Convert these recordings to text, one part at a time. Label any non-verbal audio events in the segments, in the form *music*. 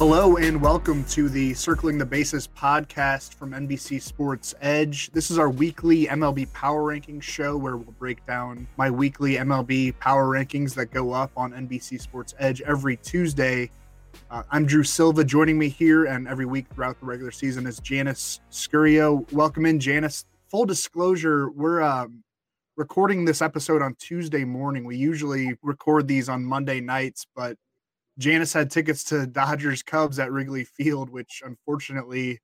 Hello and welcome to the Circling the Bases podcast from NBC Sports Edge. This is our weekly MLB Power Rankings show where we'll break down my weekly MLB Power Rankings that go up on NBC Sports Edge every Tuesday. Uh, I'm Drew Silva. Joining me here and every week throughout the regular season is Janice Scurio. Welcome in, Janice. Full disclosure, we're um, recording this episode on Tuesday morning. We usually record these on Monday nights, but Janice had tickets to Dodgers Cubs at Wrigley Field, which unfortunately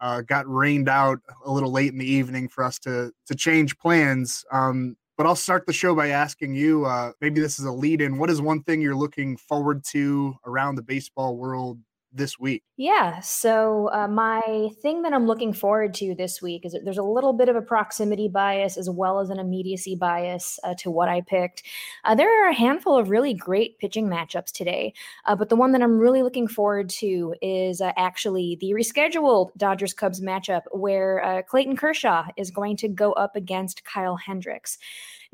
uh, got rained out a little late in the evening for us to to change plans. Um, but I'll start the show by asking you. Uh, maybe this is a lead in. What is one thing you're looking forward to around the baseball world this week? Yeah. So, uh, my thing that I'm looking forward to this week is there's a little bit of a proximity bias as well as an immediacy bias uh, to what I picked. Uh, there are a handful of really great pitching matchups today, uh, but the one that I'm really looking forward to is uh, actually the rescheduled Dodgers Cubs matchup where uh, Clayton Kershaw is going to go up against Kyle Hendricks.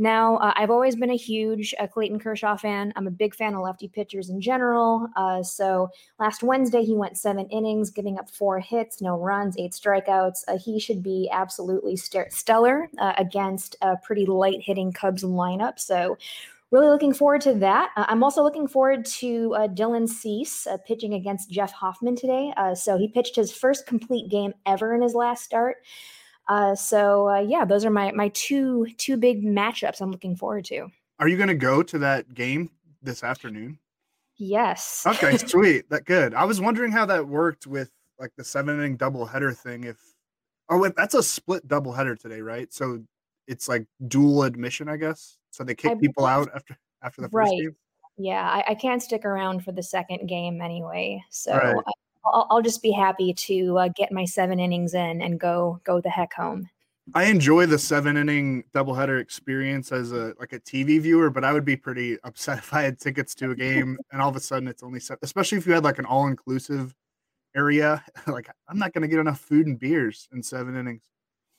Now, uh, I've always been a huge uh, Clayton Kershaw fan. I'm a big fan of lefty pitchers in general. Uh, so last Wednesday, he went seven innings, giving up four hits, no runs, eight strikeouts. Uh, he should be absolutely st- stellar uh, against a pretty light hitting Cubs lineup. So really looking forward to that. Uh, I'm also looking forward to uh, Dylan Cease uh, pitching against Jeff Hoffman today. so he pitched his first complete game ever in his last start. Uh, so uh, yeah, those are my my two two big matchups I'm looking forward to. Are you going to go to that game this afternoon? Yes. Okay, *laughs* sweet. That good. I was wondering how that worked with like the seven inning doubleheader thing. If oh, wait, that's a split doubleheader today, right? So it's like dual admission, I guess. So they kick I people out after after the first right. game. Yeah, I, I, can't stick around for the second game anyway. So right. I'll, I'll just be happy to uh, get my seven innings in and go go the heck home. I enjoy the seven inning doubleheader experience as a like a TV viewer, but I would be pretty upset *laughs* if I had tickets to a game *laughs* and all of a sudden it's only seven, especially if you had like an all inclusive area. *laughs* like I'm not going to get enough food and beers in seven innings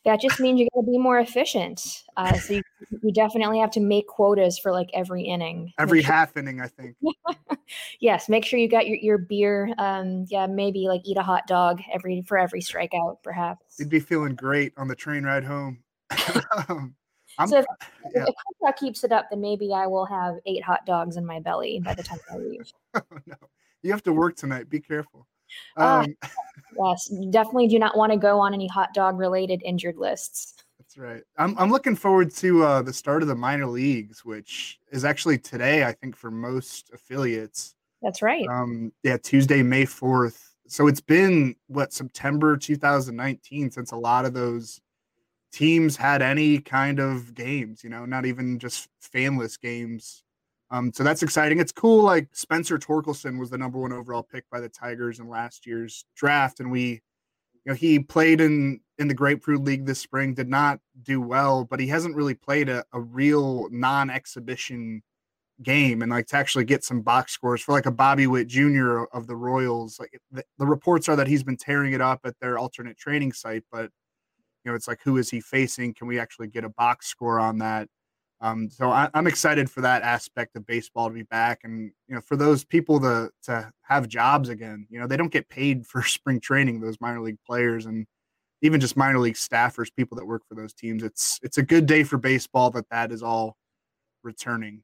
that just means you got to be more efficient. Uh, so you, you, definitely have to make quotas for like every inning. Every sure. half inning, I think. *laughs* yes, make sure you got your, your beer. Um, yeah, maybe like eat a hot dog every for every strikeout, perhaps. You'd be feeling great on the train ride home. *laughs* Um, so if, yeah. if Kershaw keeps it up, then maybe I will have eight hot dogs in my belly by the time I leave. *laughs* oh, no. You have to work tonight. Be careful. Uh, um, uh, *laughs* yes, you definitely do not want to go on any hot dog related injured lists. That's right. I'm I'm looking forward to uh, the start of the minor leagues, which is actually today, I think, for most affiliates. That's right. Um, yeah, Tuesday, May fourth. So it's been what September 2019 since a lot of those teams had any kind of games. You know, not even just fanless games. Um, so that's exciting. It's cool. Like Spencer Torkelson was the number one overall pick by the Tigers in last year's draft, and we, you know, he played in in the Grapefruit League this spring. Did not do well, but he hasn't really played a, a real non-exhibition game, and like to actually get some box scores for like a Bobby Witt Jr. of the Royals. Like the, the reports are that he's been tearing it up at their alternate training site, but you know, it's like who is he facing? Can we actually get a box score on that? Um, so I, am excited for that aspect of baseball to be back, and you know, for those people to to have jobs again. You know, they don't get paid *laughs* for spring training. Those minor league players and even just minor league staffers, people that work for those teams. It's it's a good day for baseball that that is all returning.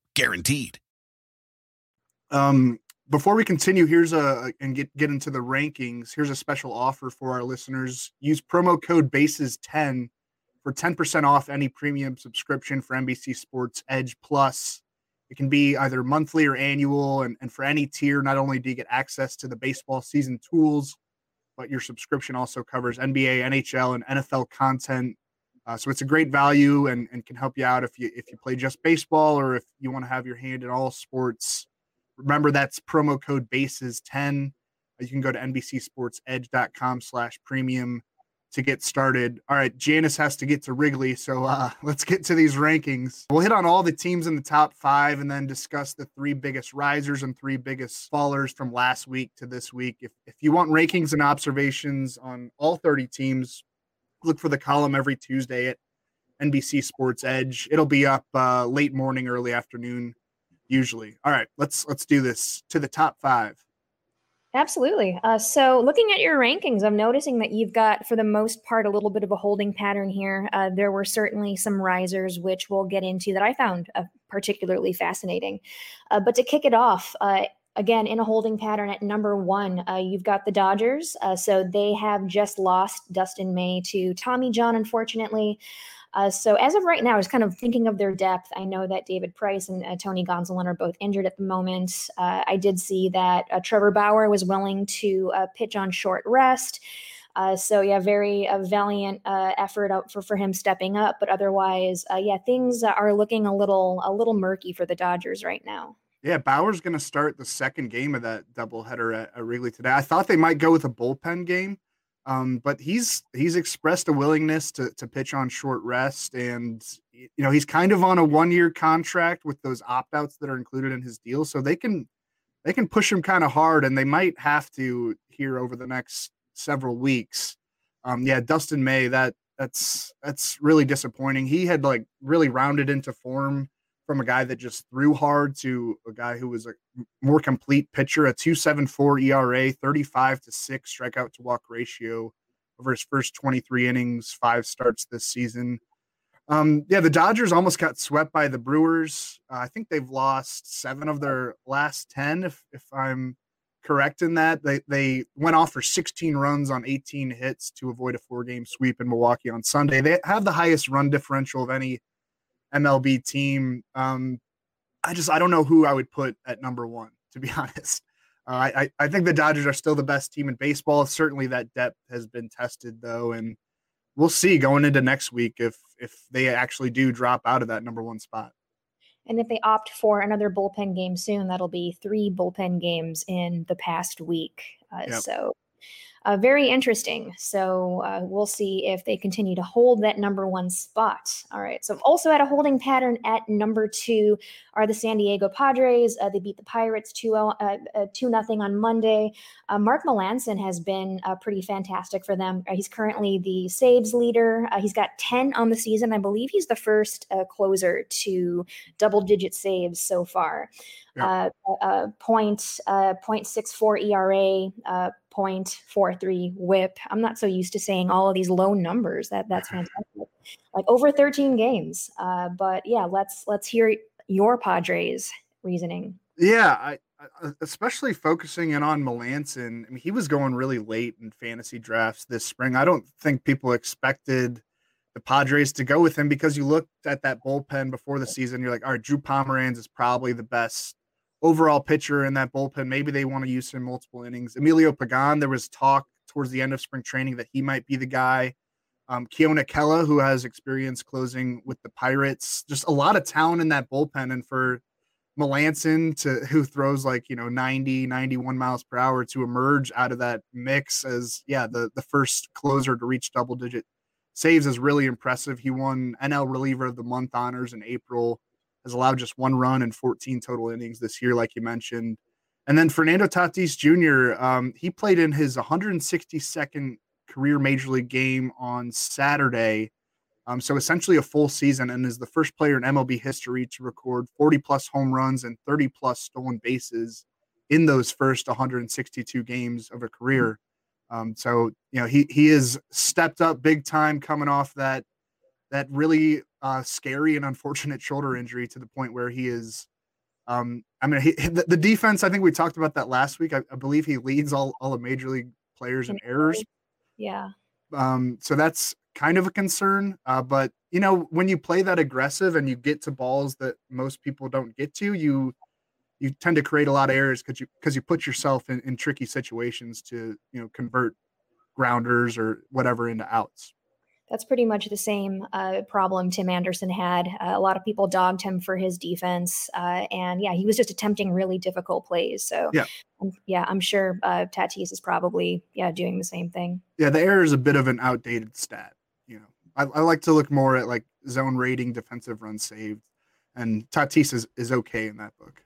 Guaranteed. Um, before we continue, here's a and get get into the rankings. Here's a special offer for our listeners. Use promo code BASES10 for 10% off any premium subscription for NBC Sports Edge Plus. It can be either monthly or annual, and, and for any tier, not only do you get access to the baseball season tools, but your subscription also covers NBA, NHL, and NFL content. Uh, so it's a great value and, and can help you out if you if you play just baseball or if you want to have your hand in all sports. Remember that's promo code bases 10. You can go to NBCSportsEdge.com slash premium to get started. All right, Janice has to get to Wrigley, so uh, *laughs* let's get to these rankings. We'll hit on all the teams in the top five and then discuss the three biggest risers and three biggest fallers from last week to this week. If, if you want rankings and observations on all 30 teams, look for the column every Tuesday at NBC Sports Edge. It'll be up uh, late morning, early afternoon usually. All right, let's let's do this to the top five. Absolutely. Uh, so, looking at your rankings, I'm noticing that you've got, for the most part, a little bit of a holding pattern here. Uh, there were certainly some risers, which we'll get into, that I found uh, particularly fascinating. Uh, but to kick it off, uh, again, in a holding pattern at number one, uh, you've got the Dodgers. so, they have just lost Dustin May to Tommy John, unfortunately. Uh, so as of right now, I was kind of thinking of their depth. I know that David Price and uh, Tony Gonsolin are both injured at the moment. Uh, I did see that uh, Trevor Bauer was willing to uh, pitch on short rest. Uh, so yeah, very valiant effort for for him stepping up. But otherwise, yeah, things are looking a little a little murky for the Dodgers right now. Yeah, Bauer's going to start the second game of that doubleheader at, at Wrigley today. I thought they might go with a bullpen game. Um, but he's he's expressed a willingness to to pitch on short rest, and you know he's kind of on a one year contract with those opt outs that are included in his deal, so they can they can push him kind of hard, and they might have to here over the next several weeks. Um, yeah, Dustin May that that's that's really disappointing. He had like really rounded into form from a guy that just threw hard to a guy who was a more complete pitcher, a 274 ERA, 35 to 6 strikeout to walk ratio over his first 23 innings, five starts this season. Um, yeah, the Dodgers almost got swept by the Brewers. Uh, I think they've lost seven of their last 10, if, if I'm correct in that. They, they went off for 16 runs on 18 hits to avoid a four game sweep in Milwaukee on Sunday. They have the highest run differential of any MLB team. Um, I just I don't know who I would put at number one to be *laughs* honest. Uh, I I think the Dodgers are still the best team in baseball. Certainly that depth has been tested though, and we'll see going into next week if if they actually do drop out of that number one spot. And if they opt for another bullpen game soon, that'll be three bullpen games in the past week. Uh, yep. So uh, very interesting. So uh, we'll see if they continue to hold that number one spot. All right. So also at a holding pattern at number two are the San Diego Padres. Uh, they beat the Pirates two uh, uh, two nothing on Monday. Uh, Mark Melancon has been pretty fantastic for them. he's currently the saves leader. he's got ten on the season. I believe he's the first closer to double digit saves so far. Yeah. Uh, point, uh, 0.64 ERA, uh, 0.43 whip. I'm not so used to saying all of these low numbers. That that's *laughs* fantastic. like over 13 games. Uh, but yeah, let's let's hear your Padres reasoning. Yeah, I, I, especially focusing in on Melancon. I mean, he was going really late in fantasy drafts this spring. I don't think people expected the Padres to go with him because you looked at that bullpen before the season. You're like, all right, Drew Pomeranz is probably the best overall pitcher in that bullpen. Maybe they want to use him multiple innings. Emilio Pagan, there was talk towards the end of spring training that he might be the guy. Um, Keone Kela, who has experience closing with the Pirates, just a lot of talent in that bullpen. And for Melancon to who throws like you know 90 91 miles per hour to emerge out of that mix as yeah the the first closer to reach double digit saves is really impressive he won NL reliever of the month honors in April has allowed just one run and 14 total innings this year, like you mentioned. And then Fernando Tatis Jr., um, he played in his 162nd career major league game on Saturday. Um, so essentially a full season and is the first player in MLB history to record 40 plus home runs and 30 plus stolen bases in those first 162 games of a career. Um, so you know he he has stepped up big time coming off that that really uh, scary and unfortunate shoulder injury to the point where he is. Um, I mean, he, the, the, defense. I think we talked about that last week. I, I, believe he leads all all the major league players in errors. Yeah. Um, so that's kind of a concern. Uh, but you know, when you play that aggressive and you get to balls that most people don't get to, you you tend to create a lot of errors because you because you put yourself in, in tricky situations to you know convert grounders or whatever into outs that's pretty much the same uh, problem Tim Anderson had. Uh, a lot of people dogged him for his defense, uh, and yeah, he was just attempting really difficult plays. So yeah, um, yeah, I'm sure uh, Tatis is probably yeah doing the same thing. Yeah, the error is a bit of an outdated stat. You know, I, I like to look more at like zone rating, defensive runs saved, and Tatis is is okay in that book.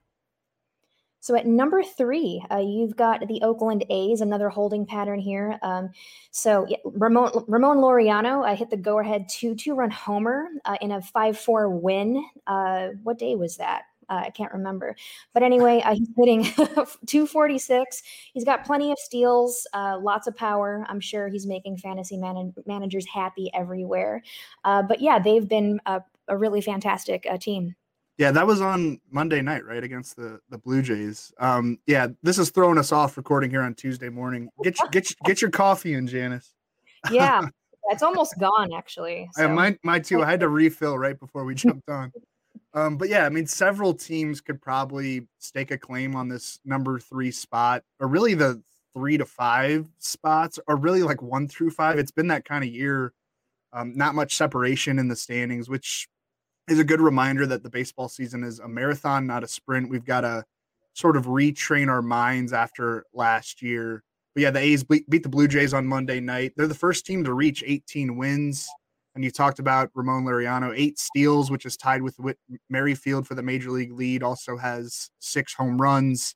So at number three, uh, you've got the Oakland A's, another holding pattern here. Um, so yeah, Ramon, Ramon Laureano uh, hit the go-ahead two two-run homer uh, in a five-four win. Uh, what day was that? Uh, I can't remember. But anyway, uh, he's hitting *laughs* 246. He's got plenty of steals, lots of power. I'm sure he's making fantasy man- managers happy everywhere. but yeah, they've been a really fantastic team. Yeah, that was on Monday night, right, against the the Blue Jays. Um, yeah, this is throwing us off recording here on Tuesday morning. Get your, get your, get your coffee in, Janice. Yeah, *laughs* it's almost gone actually. So. my my too. I had to refill right before we *laughs* jumped on. Um, but yeah, I mean, several teams could probably stake a claim on this number three spot, or really the three to five spots, or really like one through five. It's been that kind of year. Um, not much separation in the standings, which is a good reminder that the baseball season is a marathon, not a sprint. We've got to sort of retrain our minds after last year. But yeah, the A's beat, the Blue Jays on Monday night. They're the first team to reach 18 wins. And you talked about Ramon Laureano, eight steals, which is tied with Whit Merrifield for the major league lead. Also has six home runs,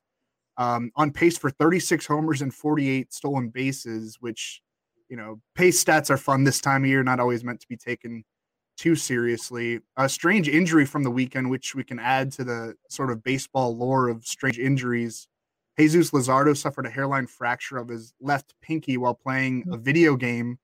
um, on pace for 36 homers and 48 stolen bases. Which, you know, pace stats are fun this time of year, not always meant to be taken too seriously. A strange injury from the weekend, which we can add to the sort of baseball lore of strange injuries. Jesus Luzardo suffered a hairline fracture of his left pinky while playing a mm. video game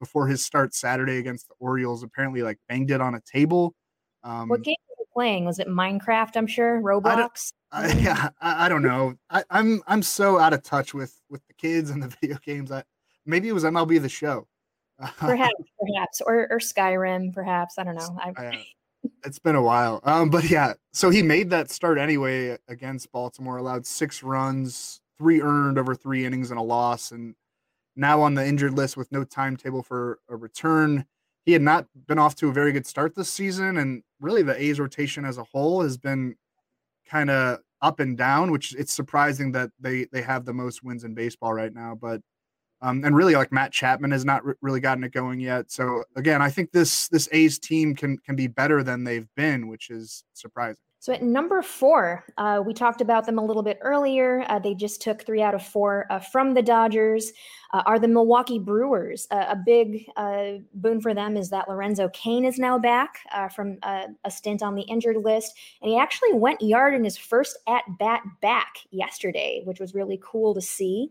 before his start Saturday against the Orioles. Apparently, like banged it on a table. Um, what game was he playing? Was it Minecraft? I'm sure Roblox. I I, *laughs* yeah, I, I, don't know. I, I'm, I'm so out of touch with with the kids and the *laughs* video games. I maybe it was MLB the Show perhaps, perhaps, or or Skyrim, perhaps. I don't know. I, it's been a while. Um, but yeah, so he made that start anyway against Baltimore, allowed six runs, three earned over three innings and a loss, and now on the injured list with no timetable for a return. He had not been off to a very good start this season, and really the A's rotation as a whole has been kind of up and down, which it's surprising that they they have the most wins in baseball right now. But Um, and really, like Matt Chapman has not r- really gotten it going yet. So again, I think this this A's team can can be better than they've been, which is surprising. So at number four, uh, we talked about them a little bit earlier. Uh, they just took three out of four uh, from the Dodgers. Uh, are the Milwaukee Brewers uh, a big uh, boon for them? Is that Lorenzo Cain is now back from a stint on the injured list, and he actually went yard in his first at bat back yesterday, which was really cool to see.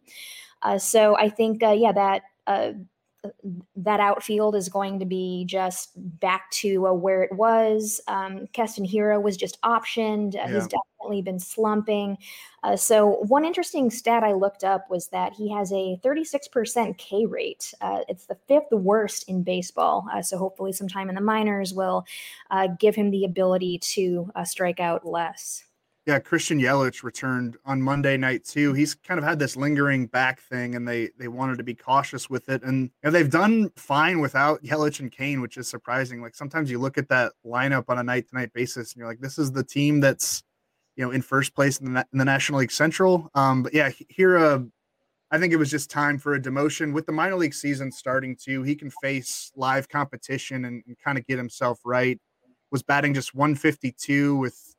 so I think, yeah, that that outfield is going to be just back to uh, where it was. Um, Keston Hiura was just optioned. Uh, yeah. He's definitely been slumping. Uh, so, one interesting stat I looked up was that he has a 36% K rate. Uh, it's the fifth worst in baseball. Uh, so, hopefully, sometime in the minors will uh, give him the ability to strike out less. Yeah, Christian Yelich returned on Monday night too. He's kind of had this lingering back thing, and they they wanted to be cautious with it. And you know, they've done fine without Yelich and Cain, which is surprising. Like sometimes you look at that lineup on a night to night basis, and you're like, this is the team that's you know in first place in the, in the National League Central. Um, but yeah, here, uh, I think it was just time for a demotion with the minor league season starting too. He can face live competition and, and kind of get himself right. Was batting just 152 with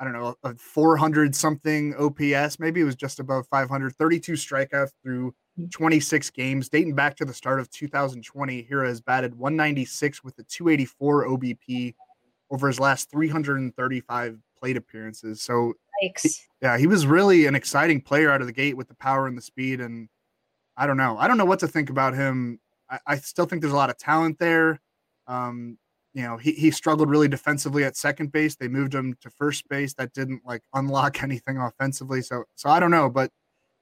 I don't know, a 400 something OPS. Maybe it was just above 500, 32 strikeouts through mm. 26 games, dating back to the start of 2020. Hiura has batted 196 with a 284 OBP over his last 335 plate appearances. So, he, yeah, he was really an exciting player out of the gate with the power and the speed. And I don't know. I don't know what to think about him. I, I still think there's a lot of talent there. Um, you know, he, he struggled really defensively at second base. They moved him to first base. That didn't like unlock *laughs* anything offensively. So so I don't know, but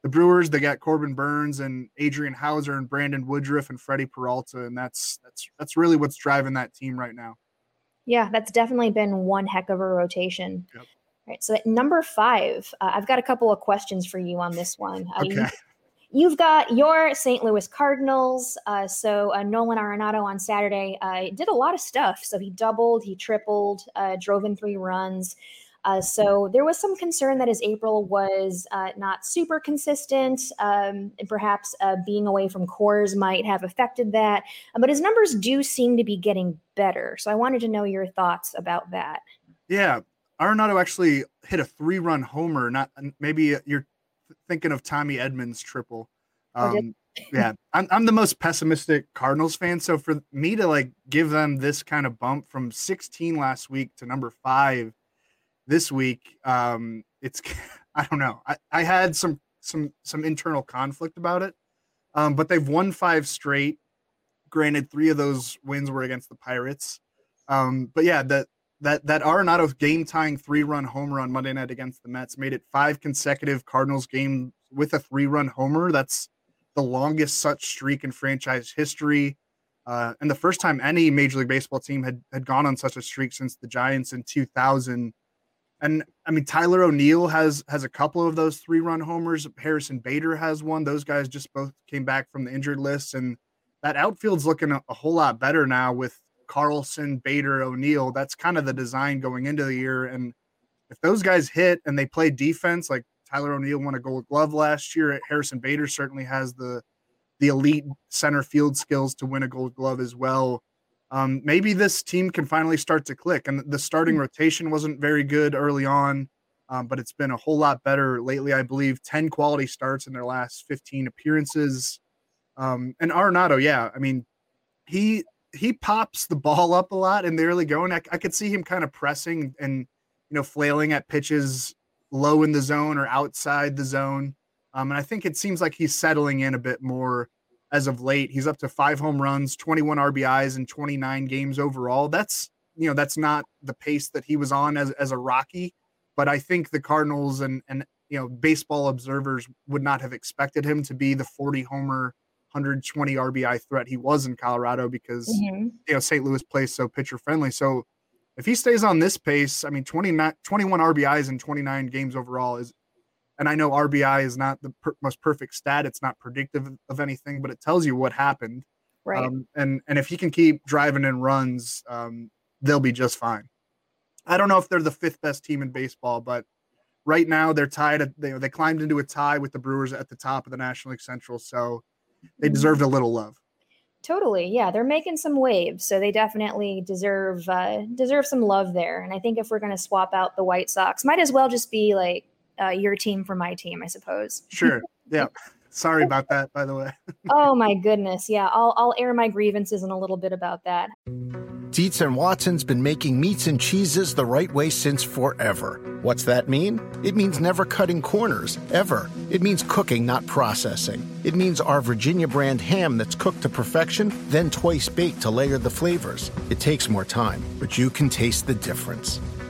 the Brewers, they got Corbin Burnes and Adrian Houser and Brandon Woodruff and Freddie Peralta, and that's that's that's really what's driving that team right now. Yeah, that's definitely been one heck of a rotation. Yep. Right. So at number five, uh, I've got a couple of questions for you on this one. Uh, okay. You, You've got your St. Louis Cardinals. Uh, so uh, Nolan Arenado on Saturday uh, did a lot of stuff. So he doubled, he tripled, uh, drove in three runs. Uh, so there was some concern that his April was not super consistent, um, and perhaps being away from Coors might have affected that. but his numbers do seem to be getting better. So I wanted to know your thoughts about that. Yeah, Arenado actually hit a three-run homer. Not maybe you're thinking of Tommy Edman's triple. Um, yeah, I'm, I'm the most pessimistic Cardinals fan. So for me to like give them this kind of bump from 16 last week to number five this week, um, it's *laughs* I don't know. I, I had some some some internal conflict about it, um, but they've won five straight. Granted, three of those wins were against the Pirates. Um, but yeah, that that that Arenado game tying three run homer on Monday night against the Mets made it five consecutive Cardinals game with a three run homer. That's the longest such streak in franchise history. Uh, and the first time any Major League Baseball team had had gone on such a streak since the Giants in 2000. And I mean, Tyler O'Neill has has a couple of those three run homers. Harrison Bader has one. Those guys just both came back from the injured list, and that outfield's looking a, a whole lot better now with Carlson, Bader, O'Neill. That's kind of the design going into the year. And if those guys hit and they play defense, like Tyler O'Neill won a Gold Glove last year, Harrison Bader certainly has the the elite center field skills to win a Gold Glove as well. Um, maybe this team can finally start to click. And the starting hmm. rotation wasn't very good early on, um, but it's been a whole lot better lately. I believe ten quality starts in their last fifteen appearances. Um, and Arenado, yeah, I mean, he he pops the ball up a lot in the early going. I, I could see him kind of pressing and you know flailing at pitches low in the zone or outside the zone. Um, and I think it seems like he's settling in a bit more as of late. He's up to five home runs, 21 RBIs, and 29 games overall. That's you know that's not the pace that he was on as as a Rocky, but I think the Cardinals and and you know baseball observers would not have expected him to be the 40 homer 120 RBI threat he was in Colorado because mm-hmm. you know St. Louis plays so pitcher friendly. So if he stays on this pace, I mean 20, 21 RBIs in 29 games overall is and I know RBI is not the per- most perfect stat. It's not predictive of anything, but it tells you what happened. Right. Um, and and if he can keep driving in runs, um, they'll be just fine. I don't know if they're the fifth best team in baseball, but right now they're tied. At, they they climbed into a tie with the Brewers at the top of the National League Central. So they deserved a little love. Totally, yeah, they're making some waves, so they definitely deserve uh, deserve some love there. And I think if we're going to swap out the White Sox, might as well just be like uh, your team for my team, I suppose. Sure. *laughs* Yeah. Sorry about that, by the way. *laughs* oh my goodness. Yeah, I'll I'll air my grievances in a little bit about that. Dietz and Watson's been making meats and cheeses the right way since forever. What's that mean? It means never cutting corners, ever. It means cooking, not processing. It means our Virginia brand ham that's cooked to perfection, then twice baked to layer the flavors. It takes more time, but you can taste the difference.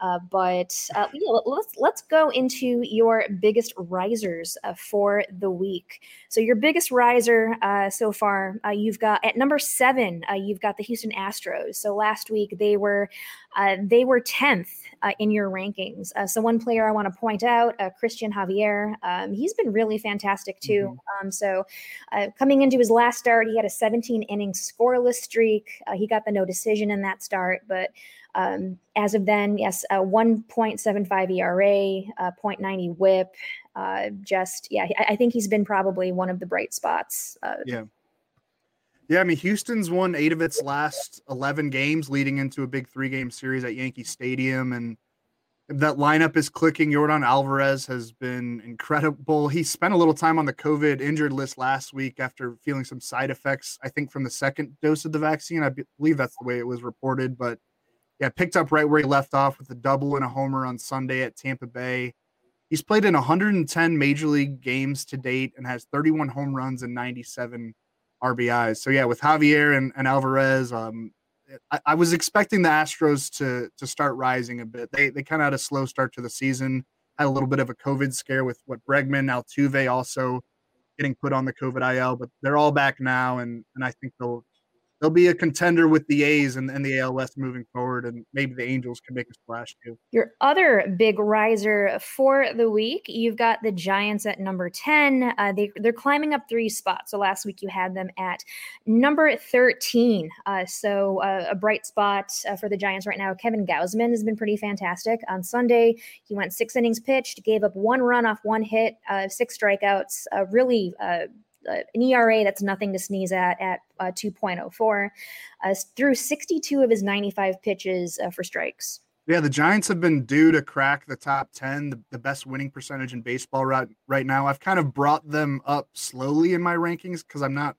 Uh, but uh, yeah, let's let's go into your biggest risers uh, for the week. So your biggest riser uh, so far, uh, you've got at number seven, uh, you've got the Houston Astros. So last week they were they were tenth in your rankings. so one player I want to point out, Christian Javier, um, he's been really fantastic too. Mm-hmm. Um, so coming into his last start, he had a 17 inning scoreless streak. he got the no decision in that start, but um, as of then, yes, a 1.75 ERA, uh, 0.90 WHIP. Uh, just yeah, I, I, think he's been probably one of the bright spots. Uh, yeah. Yeah, I mean, Houston's won eight of its last 11 games leading into a big three game series at Yankee Stadium. And that lineup is clicking. Yordan Alvarez has been incredible. He spent a little time on the COVID injured list last week after feeling some side effects, I think, from the second dose of the vaccine. I believe that's the way it was reported. But yeah, picked up right where he left off with a double and a homer on Sunday at Tampa Bay. He's played in 110 major league games to date and has 31 home runs and 97 RBIs. So yeah, with Javier and, and Alvarez, um, I, I, was expecting the Astros to to start rising a bit. They they kind of had a slow start to the season, had a little bit of a COVID scare with what Bregman, Altuve also getting put on the COVID IL, but they're all back now, and and I think they'll they'll be a contender with the A's and, and the AL West moving forward, and maybe the Angels can make a splash too. Your other big riser for the week, you've got the Giants at number 10. Uh, they, they're climbing up three spots. So last week you had them at number 13. Uh, so uh, a bright spot uh, for the Giants right now. Kevin Gausman has been pretty fantastic. On Sunday, he went six innings pitched, gave up one run off one hit, uh, six strikeouts, uh, really uh, an ERA that's nothing to sneeze at at uh, 2.04, uh, through 62 of his 95 pitches uh, for strikes. Yeah, the Giants have been due to crack the top 10, the, the best winning percentage in baseball right, right now. I've kind of brought them up slowly in my rankings because I'm not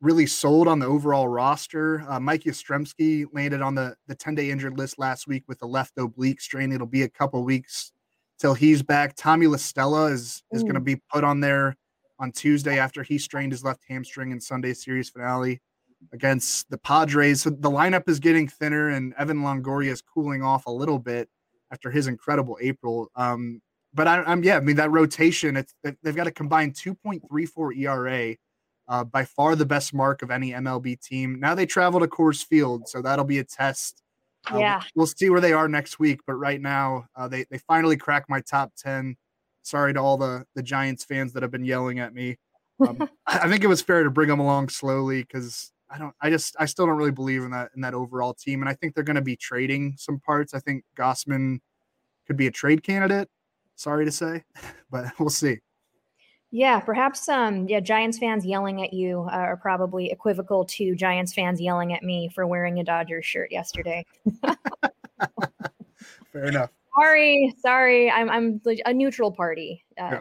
really sold on the overall roster. Uh, Mike Yastrzemski landed on the, the 10 day injured list last week with a left oblique strain. It'll be a couple weeks till he's back. Tommy La Stella is, is going to be put on there on Tuesday after he strained his left hamstring in Sunday's series finale against the Padres. So the lineup is getting thinner, and Evan Longoria is cooling off a little bit after his incredible April. Um, but I, am yeah, I mean that rotation. It's they've got a combined 2.34 ERA, uh, by far the best mark of any MLB team. Now they travel to Coors Field, so that'll be a test. Uh, yeah, we'll see where they are next week. But right now, uh, they they finally cracked my top ten. Sorry to all the the Giants fans that have been yelling at me. *laughs* Um, I think it was fair to bring them along slowly because I don't. I just I still don't really believe in that in that overall team, and I think they're going to be trading some parts. I think Gausman could be a trade candidate. Sorry to say, *laughs* but we'll see. Yeah, perhaps um yeah, Giants fans yelling at you uh, are probably equivocal to Giants fans yelling at me for wearing a Dodgers shirt yesterday. *laughs* Fair enough. Sorry, sorry. I'm I'm a neutral party. Uh, yeah.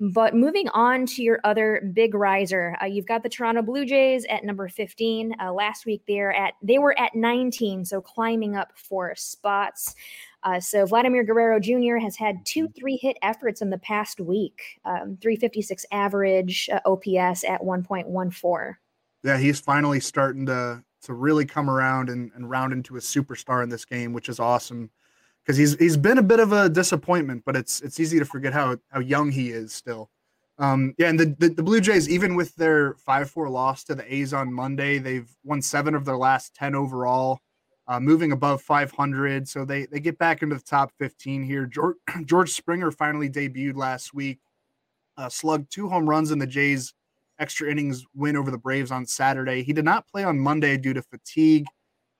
But moving on to your other big riser, uh, you've got the Toronto Blue Jays at number 15. Uh, last week they're at they were at 19, so climbing up four spots. Uh, so Vladimir Guerrero Jr. has had two three hit efforts in the past week, um, 356 average uh, OPS at 1.14. Yeah, he's finally starting to to really come around and, and round into a superstar in this game, which is awesome because he's he's been a bit of a disappointment, but it's it's easy to forget how how young he is still. Um, yeah, and the, the, the Blue Jays, even with their five four loss to the A's on Monday, they've won seven of their last ten overall, uh, moving above 500. So they they get back into the top 15 here. George, *clears throat* George Springer finally debuted last week, uh, slugged two home runs in the Jays extra innings win over the Braves on Saturday. He did not play on Monday due to fatigue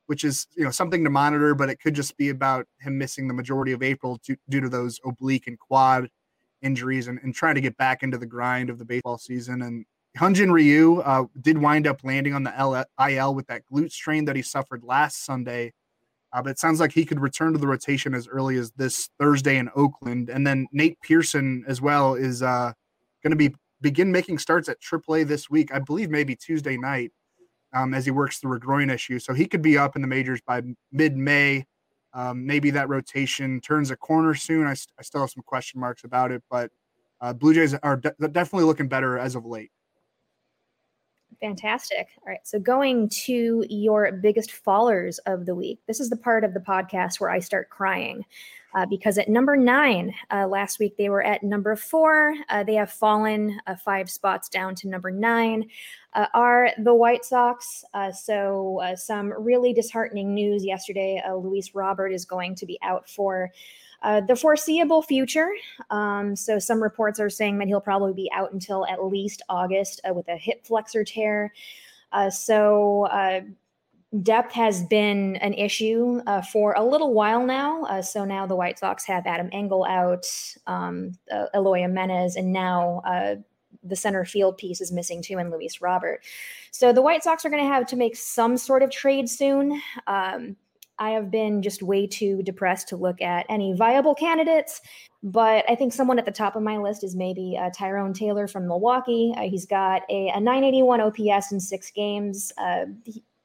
which is you know something to monitor, but it could just be about him missing the majority of April to, due to those oblique and quad injuries and, and trying to get back into the grind of the baseball season. And Hyunjin Ryu uh, did wind up landing on the IL with that glute strain that he suffered last Sunday. Uh, but it sounds like he could return to the rotation as early as this Thursday in Oakland. And then Nate Pearson as well is uh, going to be begin making starts at AAA this week. I believe maybe Tuesday night um, as he works through a groin issue. So he could be up in the majors by mid May. Um, maybe that rotation turns a corner soon. I, I, still have some question marks about it, but uh, Blue Jays are de- definitely looking better as of late. Fantastic. All right. So, going to your biggest fallers of the week. This is the part of the podcast where I start crying uh, because at number nine, uh, last week they were at number four. Uh, they have fallen uh, five spots down to number nine. Uh, are the White Sox. Uh, so, some really disheartening news yesterday. Luis Robert is going to be out for the foreseeable future. Um, so some reports are saying that he'll probably be out until at least August with a hip flexor tear. So depth has been an issue uh, for a little while now. so now the White Sox have Adam Engel out, um, Eloy Jimenez, and now the center field piece is missing too, and Luis Robert. So the White Sox are going to have to make some sort of trade soon. Um, I have been just way too depressed to look at any viable candidates. But I think someone at the top of my list is maybe uh, Tyrone Taylor from Milwaukee. Uh, he's got a, a, 981 OPS in six games. Uh,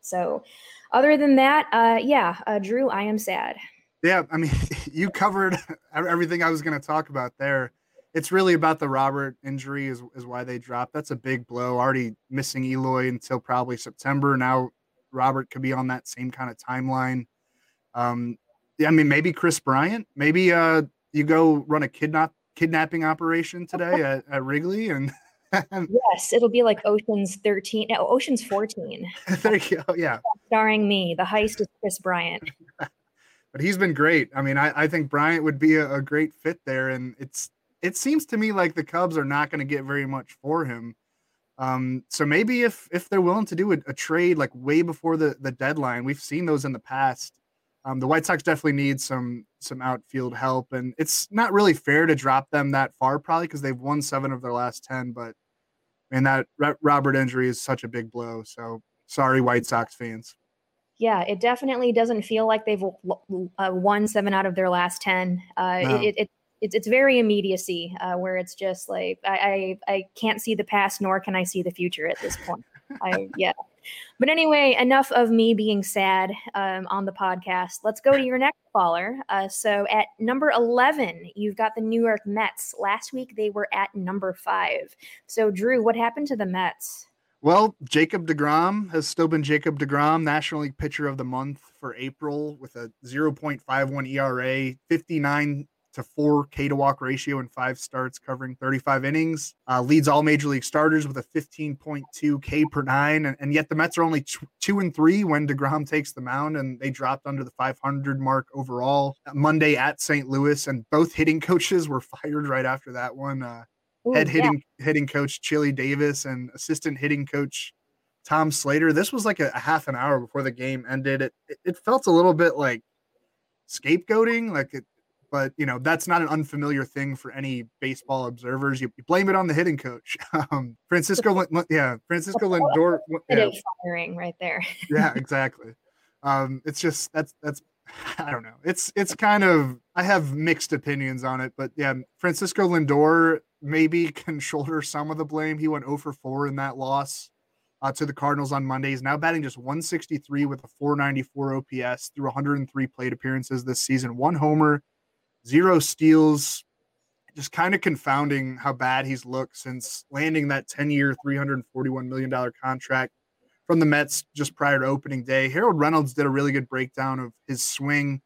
so, other than that, uh, yeah, uh, Drew, I am sad. Yeah, I mean, *laughs* you covered *laughs* everything I was going to talk about there. It's really about the Robert injury is, is why they dropped. That's a big blow. Already missing Eloy until probably September. Now Robert could be on that same kind of timeline. Um, yeah, I mean, maybe Kris Bryant. Maybe uh, you go run a kidnap kidnapping operation today *laughs* at, at Wrigley and. *laughs* yes, it'll be like Ocean's 13, no, Ocean's 14. *laughs* there you go. Yeah. Starring me. The heist is Kris Bryant. *laughs* but he's been great. I mean, I, I think Bryant would be a, a, great fit there. And it's it seems to me like the Cubs are not going to get very much for him. Um, so maybe if if they're willing to do a, a, trade like way before the, the deadline, we've seen those in the past. Um, the White Sox definitely need some some outfield help, and it's not really fair to drop them that far, probably because they've won seven of their last ten. But man, that Robert injury is such a big blow. So sorry, White Sox fans. Yeah, it definitely doesn't feel like they've uh, won seven out of their last ten. Uh, no. it, it, it's it's very immediacy uh, where it's just like I, I I can't see the past nor can I see the future at this point. I yeah. But anyway, enough of me being sad um, on the podcast. Let's go to your next caller. Uh, so at number 11, you've got the New York Mets. Last week, they were at number five. So, Drew, what happened to the Mets? Well, Jacob DeGrom has still been Jacob DeGrom, National League Pitcher of the Month for April with a 0.51 ERA, 59 to four K to walk ratio in five starts, covering 35 innings. Uh, leads all major league starters with a 15.2 K per nine, and, and yet the Mets are only t- two and three when Degrom takes the mound, and they dropped under the 500 mark overall Monday at St. Louis, and both hitting coaches were *laughs* fired right after that one. Uh, Ooh, head hitting yeah. hitting coach Chili Davis and assistant hitting coach Tom Slater. This was like a, a half an hour before the game ended. It, it, it felt a little bit like scapegoating. Like it, but you know that's not an unfamiliar thing for any baseball observers. You, you blame it on the hitting coach, *laughs* um, Francisco. yeah, Francisco Lindor. Yeah. Firing right there. *laughs* yeah, exactly. Um, it's just that's that's *laughs* I don't know. It's it's kind of I have mixed opinions on it, but yeah, Francisco Lindor maybe can shoulder some of the blame. He went 0 for 4 in that loss uh, to the Cardinals on Monday. He's now batting just 163 with a 494 OPS through 103 plate appearances this season. One homer, zero steals. Just kind of confounding how bad he's looked since landing that 10 year, $341 million contract from the Mets just prior to opening day. Harold Reynolds did a really good breakdown of his swing.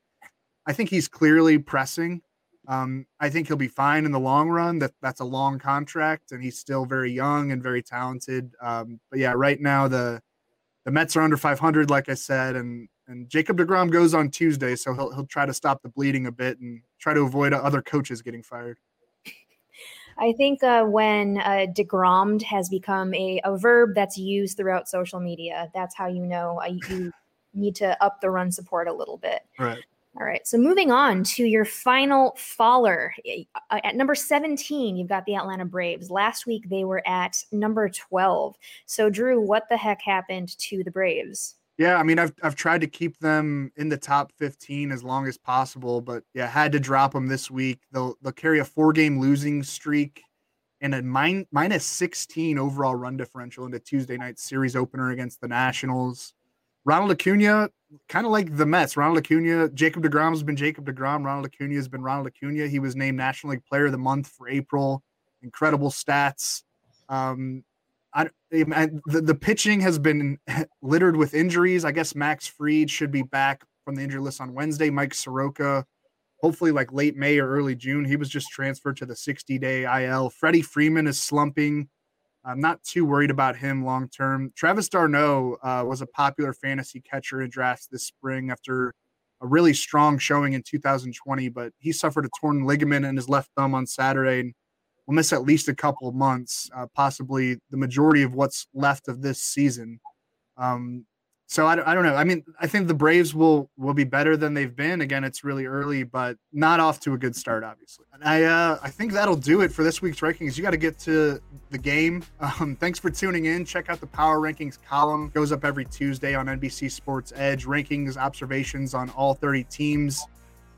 I think he's clearly pressing. Um, I think he'll be fine in the long run. That that's a long contract, and he's still very young and very talented. Um, but yeah, right now the the Mets are under 500, like I said, and and Jacob Degrom goes on Tuesday, so he'll he'll try to stop the bleeding a bit and try to avoid other coaches getting fired. I think uh, when uh, degrommed has become a, a verb that's used throughout social media, that's how you know uh, you need to up the run support a little bit. Right. All right. So moving on to your final faller. Uh, at number 17, you've got the Atlanta Braves. Last week they were at number 12. So Drew, what the heck happened to the Braves? Yeah, I mean, I've I've tried to keep them in the top 15 as long as possible, but yeah, had to drop them this week. They'll they'll carry a four game losing streak and a min, minus 16 overall run differential into Tuesday night series opener against the Nationals. Ronald Acuna, kind of like the Mets. Ronald Acuna, Jacob DeGrom has been Jacob DeGrom. Ronald Acuna has been Ronald Acuna. He was named National League Player of the Month for April. Incredible stats. Um, I, I, the, the pitching has been littered with injuries. I guess Max Fried should be back from the injury list on Wednesday. Mike Soroka, hopefully like late May or early June. He was just transferred to the 60 day IL. Freddie Freeman is slumping. I'm not too worried about him long term. Travis d'Arnaud uh, was a popular fantasy catcher in drafts this spring after a really strong showing in 2020, but he suffered a torn ligament in his left thumb on Saturday. And will miss at least a couple of months, uh, possibly the majority of what's left of this season. Um, so I, I don't know. I mean, I think the Braves will will be better than they've been. Again, it's really early, but not off to a good start, obviously. And I uh, I think that'll do it for this week's rankings. You got to get to the game. *laughs* Um, thanks for tuning in. Check out the Power Rankings column. It goes up every Tuesday on NBC Sports Edge. Rankings, observations on all 30 teams.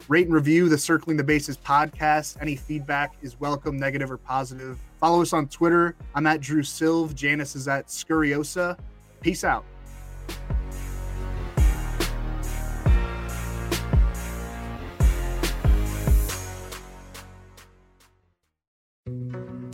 Rate and review the Circling the Bases podcast. Any feedback is welcome, negative or positive. Follow us on Twitter. I'm at Drew Silv. Janice is at Scurriosa. Peace out.